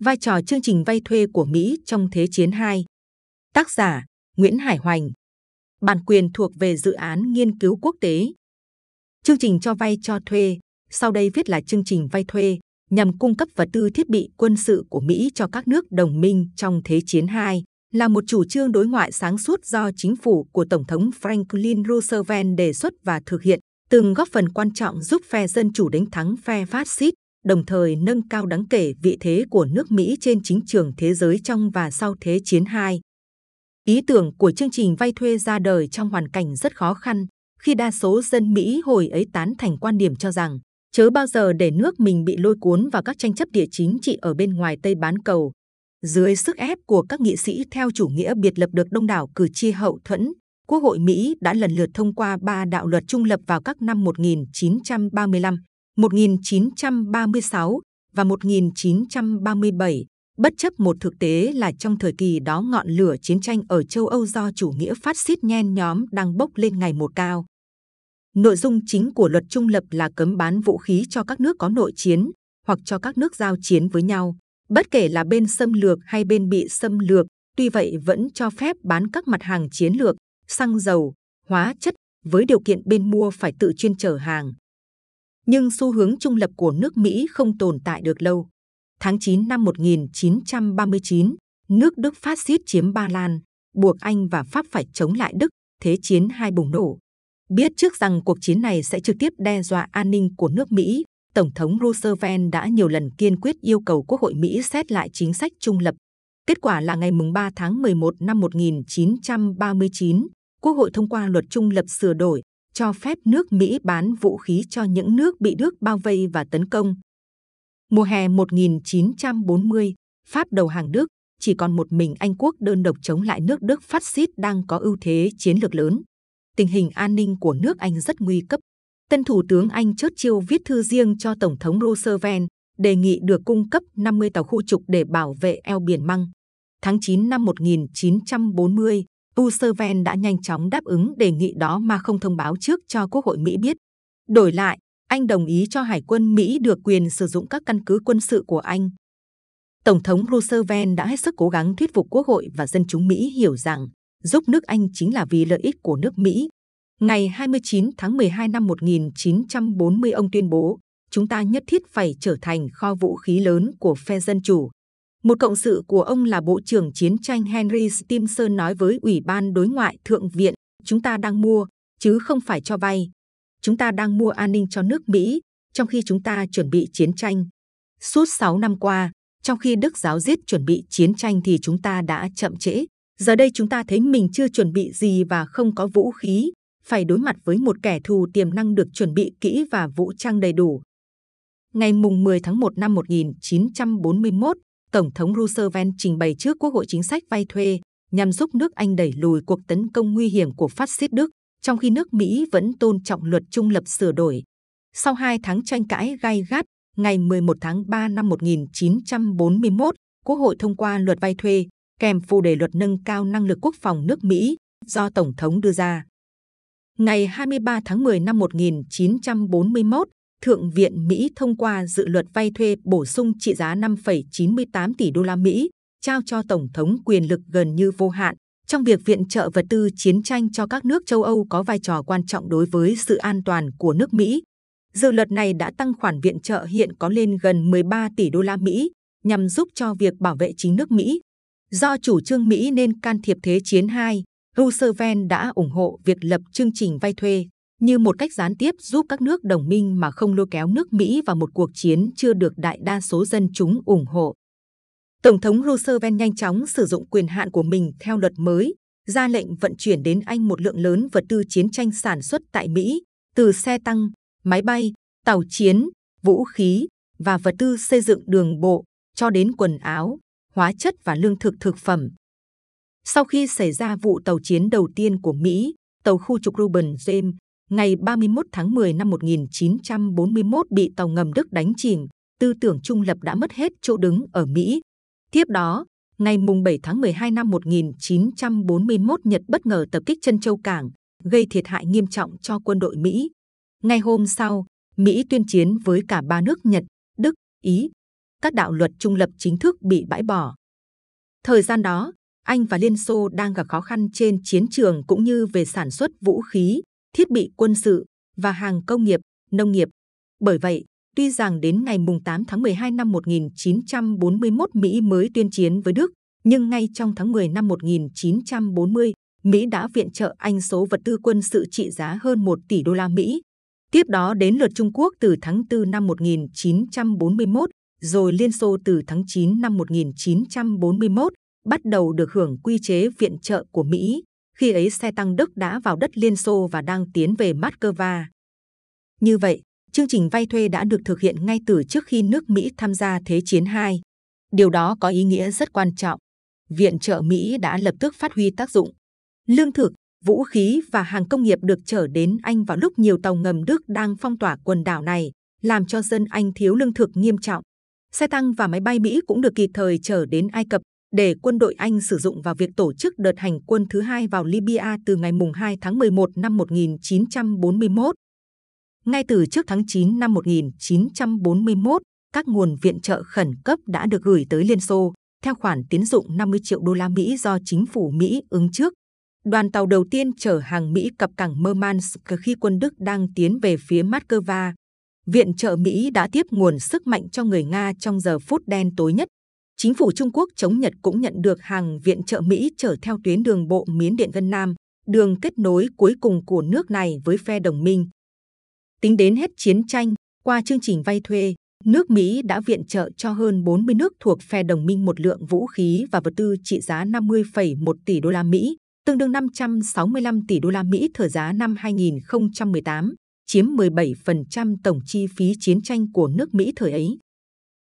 Vai trò chương trình vay thuê của Mỹ trong Thế chiến II Tác giả Nguyễn Hải Hoành. Bản quyền thuộc về dự án nghiên cứu quốc tế. Chương trình cho vay cho thuê Sau đây viết là chương trình vay thuê nhằm cung cấp vật tư thiết bị quân sự của Mỹ cho các nước đồng minh trong Thế chiến II là một chủ trương đối ngoại sáng suốt do chính phủ của Tổng thống Franklin Roosevelt đề xuất và thực hiện, từng góp phần quan trọng giúp phe dân chủ đánh thắng phe phát xít, đồng thời nâng cao đáng kể vị thế của nước Mỹ trên chính trường thế giới trong và sau Thế chiến II. Ý tưởng của chương trình vay thuê ra đời trong hoàn cảnh rất khó khăn, khi đa số dân Mỹ hồi ấy tán thành quan điểm cho rằng chớ bao giờ để nước mình bị lôi cuốn vào các tranh chấp địa chính trị ở bên ngoài Tây bán cầu, dưới sức ép của các nghị sĩ theo chủ nghĩa biệt lập được đông đảo cử tri hậu thuẫn, Quốc hội Mỹ đã lần lượt thông qua ba đạo luật trung lập vào các năm 1935, 1936 và 1937, bất chấp một thực tế là trong thời kỳ đó ngọn lửa chiến tranh ở châu Âu do chủ nghĩa phát xít nhen nhóm đang bốc lên ngày một cao. Nội dung chính của luật trung lập là cấm bán vũ khí cho các nước có nội chiến hoặc cho các nước giao chiến với nhau bất kể là bên xâm lược hay bên bị xâm lược, tuy vậy vẫn cho phép bán các mặt hàng chiến lược, xăng dầu, hóa chất với điều kiện bên mua phải tự chuyên chở hàng. Nhưng xu hướng trung lập của nước Mỹ không tồn tại được lâu. Tháng 9 năm 1939, nước Đức phát xít chiếm Ba Lan, buộc Anh và Pháp phải chống lại Đức, thế chiến hai bùng nổ. Biết trước rằng cuộc chiến này sẽ trực tiếp đe dọa an ninh của nước Mỹ, Tổng thống Roosevelt đã nhiều lần kiên quyết yêu cầu Quốc hội Mỹ xét lại chính sách trung lập. Kết quả là ngày 3 tháng 11 năm 1939, Quốc hội thông qua luật trung lập sửa đổi, cho phép nước Mỹ bán vũ khí cho những nước bị Đức bao vây và tấn công. Mùa hè 1940, Pháp đầu hàng Đức, chỉ còn một mình Anh quốc đơn độc chống lại nước Đức phát xít đang có ưu thế chiến lược lớn. Tình hình an ninh của nước Anh rất nguy cấp tân thủ tướng Anh Churchill viết thư riêng cho Tổng thống Roosevelt đề nghị được cung cấp 50 tàu khu trục để bảo vệ eo biển Măng. Tháng 9 năm 1940, Roosevelt đã nhanh chóng đáp ứng đề nghị đó mà không thông báo trước cho Quốc hội Mỹ biết. Đổi lại, anh đồng ý cho Hải quân Mỹ được quyền sử dụng các căn cứ quân sự của Anh. Tổng thống Roosevelt đã hết sức cố gắng thuyết phục Quốc hội và dân chúng Mỹ hiểu rằng giúp nước Anh chính là vì lợi ích của nước Mỹ Ngày 29 tháng 12 năm 1940 ông tuyên bố, chúng ta nhất thiết phải trở thành kho vũ khí lớn của phe Dân Chủ. Một cộng sự của ông là Bộ trưởng Chiến tranh Henry Stimson nói với Ủy ban Đối ngoại Thượng viện, chúng ta đang mua, chứ không phải cho vay. Chúng ta đang mua an ninh cho nước Mỹ, trong khi chúng ta chuẩn bị chiến tranh. Suốt 6 năm qua, trong khi Đức giáo giết chuẩn bị chiến tranh thì chúng ta đã chậm trễ. Giờ đây chúng ta thấy mình chưa chuẩn bị gì và không có vũ khí, phải đối mặt với một kẻ thù tiềm năng được chuẩn bị kỹ và vũ trang đầy đủ. Ngày mùng 10 tháng 1 năm 1941, Tổng thống Roosevelt trình bày trước Quốc hội chính sách vay thuê nhằm giúp nước Anh đẩy lùi cuộc tấn công nguy hiểm của phát xít Đức, trong khi nước Mỹ vẫn tôn trọng luật trung lập sửa đổi. Sau hai tháng tranh cãi gay gắt, ngày 11 tháng 3 năm 1941, Quốc hội thông qua luật vay thuê, kèm phụ đề luật nâng cao năng lực quốc phòng nước Mỹ do Tổng thống đưa ra. Ngày 23 tháng 10 năm 1941, Thượng viện Mỹ thông qua dự luật vay thuê bổ sung trị giá 5,98 tỷ đô la Mỹ, trao cho Tổng thống quyền lực gần như vô hạn trong việc viện trợ vật tư chiến tranh cho các nước châu Âu có vai trò quan trọng đối với sự an toàn của nước Mỹ. Dự luật này đã tăng khoản viện trợ hiện có lên gần 13 tỷ đô la Mỹ nhằm giúp cho việc bảo vệ chính nước Mỹ. Do chủ trương Mỹ nên can thiệp Thế chiến 2, Roosevelt đã ủng hộ việc lập chương trình vay thuê như một cách gián tiếp giúp các nước đồng minh mà không lôi kéo nước Mỹ vào một cuộc chiến chưa được đại đa số dân chúng ủng hộ. Tổng thống Roosevelt nhanh chóng sử dụng quyền hạn của mình theo luật mới, ra lệnh vận chuyển đến Anh một lượng lớn vật tư chiến tranh sản xuất tại Mỹ, từ xe tăng, máy bay, tàu chiến, vũ khí và vật tư xây dựng đường bộ, cho đến quần áo, hóa chất và lương thực thực phẩm. Sau khi xảy ra vụ tàu chiến đầu tiên của Mỹ, tàu khu trục Ruben James, ngày 31 tháng 10 năm 1941 bị tàu ngầm Đức đánh chìm, tư tưởng trung lập đã mất hết chỗ đứng ở Mỹ. Tiếp đó, ngày 7 tháng 12 năm 1941 Nhật bất ngờ tập kích chân châu cảng, gây thiệt hại nghiêm trọng cho quân đội Mỹ. Ngày hôm sau, Mỹ tuyên chiến với cả ba nước Nhật, Đức, Ý. các đạo luật trung lập chính thức bị bãi bỏ. Thời gian đó, Anh và Liên Xô đang gặp khó khăn trên chiến trường cũng như về sản xuất vũ khí, thiết bị quân sự và hàng công nghiệp, nông nghiệp. Bởi vậy, tuy rằng đến ngày 8 tháng 12 năm 1941 Mỹ mới tuyên chiến với Đức, nhưng ngay trong tháng 10 năm 1940, Mỹ đã viện trợ Anh số vật tư quân sự trị giá hơn 1 tỷ đô la Mỹ. Tiếp đó đến lượt Trung Quốc từ tháng 4 năm 1941, rồi Liên Xô từ tháng 9 năm 1941, bắt đầu được hưởng quy chế viện trợ của Mỹ. Khi ấy xe tăng Đức đã vào đất Liên Xô và đang tiến về Moscow. Như vậy, chương trình vay thuê đã được thực hiện ngay từ trước khi nước Mỹ tham gia Thế chiến II. Điều đó có ý nghĩa rất quan trọng. Viện trợ Mỹ đã lập tức phát huy tác dụng. Lương thực, vũ khí và hàng công nghiệp được chở đến Anh vào lúc nhiều tàu ngầm Đức đang phong tỏa quần đảo này, làm cho dân Anh thiếu lương thực nghiêm trọng. Xe tăng và máy bay Mỹ cũng được kịp thời chở đến Ai Cập để quân đội Anh sử dụng vào việc tổ chức đợt hành quân thứ hai vào Libya từ ngày 2 tháng 11 năm 1941. Ngay từ trước tháng 9 năm 1941, các nguồn viện trợ khẩn cấp đã được gửi tới Liên Xô theo khoản tín dụng 50 triệu đô la Mỹ do chính phủ Mỹ ứng trước. Đoàn tàu đầu tiên chở hàng Mỹ cập cảng Murmansk khi quân Đức đang tiến về phía Moscow. Viện trợ Mỹ đã tiếp nguồn sức mạnh cho người Nga trong giờ phút đen tối nhất. Chính phủ Trung Quốc chống Nhật cũng nhận được hàng viện trợ Mỹ chở theo tuyến đường bộ Miến Điện Vân Nam, đường kết nối cuối cùng của nước này với phe đồng minh. Tính đến hết chiến tranh, qua chương trình vay thuê, nước Mỹ đã viện trợ cho hơn 40 nước thuộc phe đồng minh một lượng vũ khí và vật tư trị giá 50,1 tỷ đô la Mỹ, tương đương 565 tỷ đô la Mỹ thời giá năm 2018, chiếm 17% tổng chi phí chiến tranh của nước Mỹ thời ấy.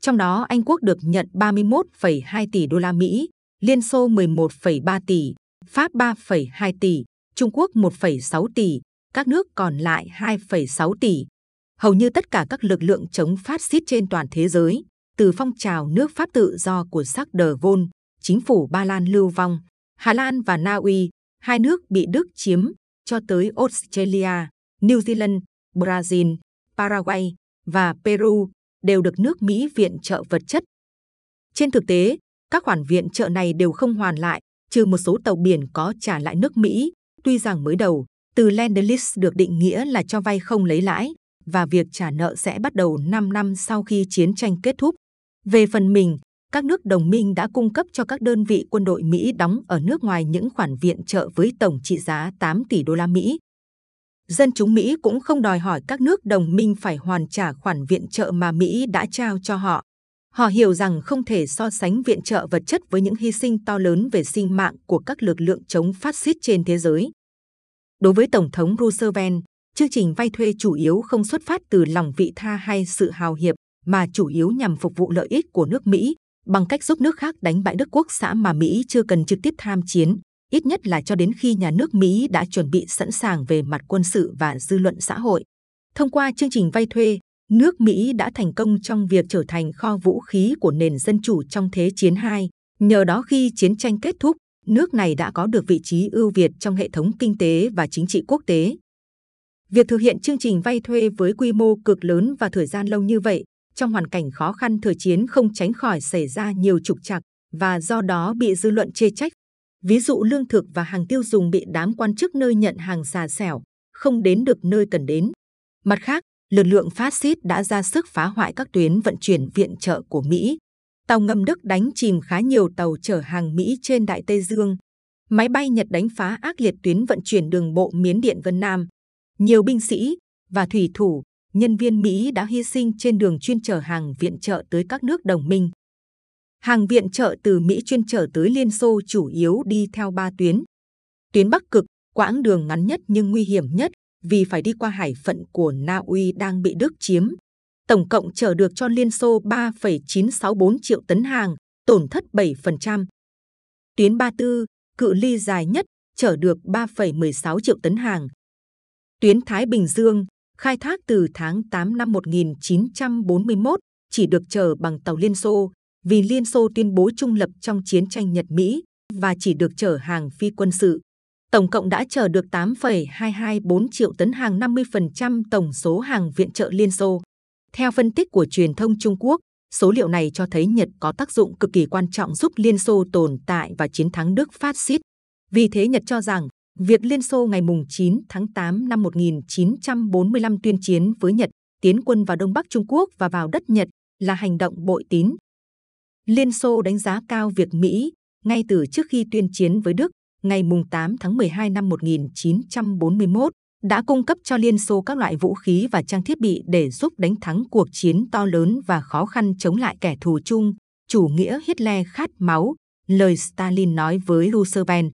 Trong đó Anh Quốc được nhận 31,2 tỷ đô la Mỹ, Liên Xô 11,3 tỷ, Pháp 3,2 tỷ, Trung Quốc 1,6 tỷ, các nước còn lại 2,6 tỷ. Hầu như tất cả các lực lượng chống phát xít trên toàn thế giới, từ phong trào nước Pháp tự do của Sark de Gaulle, chính phủ Ba Lan lưu vong, Hà Lan và Na Uy, hai nước bị Đức chiếm, cho tới Australia, New Zealand, Brazil, Paraguay và Peru đều được nước Mỹ viện trợ vật chất. Trên thực tế, các khoản viện trợ này đều không hoàn lại, trừ một số tàu biển có trả lại nước Mỹ. Tuy rằng mới đầu, từ Lend-Lease được định nghĩa là cho vay không lấy lãi và việc trả nợ sẽ bắt đầu 5 năm sau khi chiến tranh kết thúc. Về phần mình, các nước đồng minh đã cung cấp cho các đơn vị quân đội Mỹ đóng ở nước ngoài những khoản viện trợ với tổng trị giá 8 tỷ đô la Mỹ. Dân chúng Mỹ cũng không đòi hỏi các nước đồng minh phải hoàn trả khoản viện trợ mà Mỹ đã trao cho họ. Họ hiểu rằng không thể so sánh viện trợ vật chất với những hy sinh to lớn về sinh mạng của các lực lượng chống phát xít trên thế giới. Đối với Tổng thống Roosevelt, chương trình vay thuê chủ yếu không xuất phát từ lòng vị tha hay sự hào hiệp, mà chủ yếu nhằm phục vụ lợi ích của nước Mỹ bằng cách giúp nước khác đánh bại Đức Quốc xã mà Mỹ chưa cần trực tiếp tham chiến, ít nhất là cho đến khi nhà nước Mỹ đã chuẩn bị sẵn sàng về mặt quân sự và dư luận xã hội. Thông qua chương trình vay thuê, nước Mỹ đã thành công trong việc trở thành kho vũ khí của nền dân chủ trong Thế chiến II. Nhờ đó khi chiến tranh kết thúc, nước này đã có được vị trí ưu việt trong hệ thống kinh tế và chính trị quốc tế. Việc thực hiện chương trình vay thuê với quy mô cực lớn và thời gian lâu như vậy, trong hoàn cảnh khó khăn thời chiến không tránh khỏi xảy ra nhiều trục trặc và do đó bị dư luận chê trách. Ví dụ lương thực và hàng tiêu dùng bị đám quan chức nơi nhận hàng xà xẻo, không đến được nơi cần đến. Mặt khác, lực lượng phát xít đã ra sức phá hoại các tuyến vận chuyển viện trợ của Mỹ. Tàu ngầm Đức đánh chìm khá nhiều tàu chở hàng Mỹ trên Đại Tây Dương. Máy bay Nhật đánh phá ác liệt tuyến vận chuyển đường bộ Miến Điện Vân Nam. Nhiều binh sĩ và thủy thủ nhân viên Mỹ đã hy sinh trên đường chuyên chở hàng viện trợ tới các nước đồng minh. Hàng viện trợ từ Mỹ chuyên chở tới Liên Xô chủ yếu đi theo ba tuyến. Tuyến Bắc Cực, quãng đường ngắn nhất nhưng nguy hiểm nhất vì phải đi qua hải phận của Na Uy đang bị Đức chiếm. Tổng cộng chở được cho Liên Xô 3,964 triệu tấn hàng, tổn thất 7%. Tuyến Ba Tư, cự ly dài nhất, chở được 3,16 triệu tấn hàng. Tuyến Thái Bình Dương, khai thác từ tháng 8 năm 1941, chỉ được chở bằng tàu Liên Xô, vì Liên Xô tuyên bố trung lập trong chiến tranh Nhật-Mỹ và chỉ được chở hàng phi quân sự. Tổng cộng đã chở được 8,224 triệu tấn hàng 50% tổng số hàng viện trợ Liên Xô. Theo phân tích của truyền thông Trung Quốc, Số liệu này cho thấy Nhật có tác dụng cực kỳ quan trọng giúp Liên Xô tồn tại và chiến thắng Đức phát xít. Vì thế Nhật cho rằng việc Liên Xô ngày 9 tháng 8 năm 1945 tuyên chiến với Nhật, tiến quân vào Đông Bắc Trung Quốc và vào đất Nhật là hành động bội tín. Liên Xô đánh giá cao việc Mỹ, ngay từ trước khi tuyên chiến với Đức, ngày 8 tháng 12 năm 1941, đã cung cấp cho Liên Xô các loại vũ khí và trang thiết bị để giúp đánh thắng cuộc chiến to lớn và khó khăn chống lại kẻ thù chung, chủ nghĩa Hitler khát máu, lời Stalin nói với Roosevelt.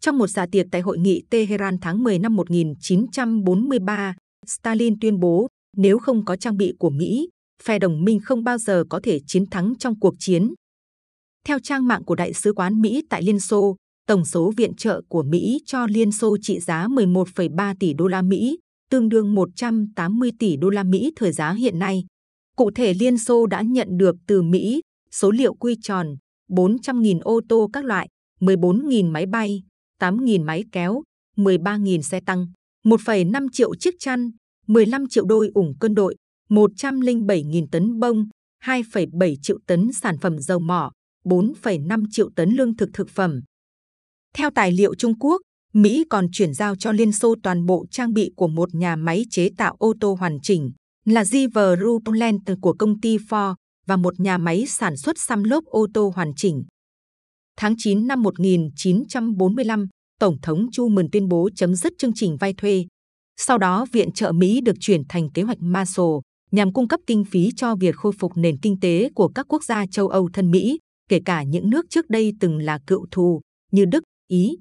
Trong một dạ tiệc tại hội nghị Tehran tháng 10 năm 1943, Stalin tuyên bố nếu không có trang bị của Mỹ, phe đồng minh không bao giờ có thể chiến thắng trong cuộc chiến. Theo trang mạng của Đại sứ quán Mỹ tại Liên Xô, tổng số viện trợ của Mỹ cho Liên Xô trị giá 11,3 tỷ đô la Mỹ, tương đương 180 tỷ đô la Mỹ thời giá hiện nay. Cụ thể Liên Xô đã nhận được từ Mỹ số liệu quy tròn 400.000 ô tô các loại, 14.000 máy bay, 8.000 máy kéo, 13.000 xe tăng, 1,5 triệu chiếc chăn, 15 triệu đôi ủng cân đội, 107.000 tấn bông, 2,7 triệu tấn sản phẩm dầu mỏ, 4,5 triệu tấn lương thực thực phẩm. Theo tài liệu Trung Quốc, Mỹ còn chuyển giao cho Liên Xô toàn bộ trang bị của một nhà máy chế tạo ô tô hoàn chỉnh là Giver Rupland của công ty Ford và một nhà máy sản xuất xăm lốp ô tô hoàn chỉnh. Tháng 9 năm 1945, Tổng thống Chu mừng tuyên bố chấm dứt chương trình vay thuê. Sau đó, viện trợ Mỹ được chuyển thành kế hoạch Marshall nhằm cung cấp kinh phí cho việc khôi phục nền kinh tế của các quốc gia châu Âu thân Mỹ, kể cả những nước trước đây từng là cựu thù như Đức, Ý,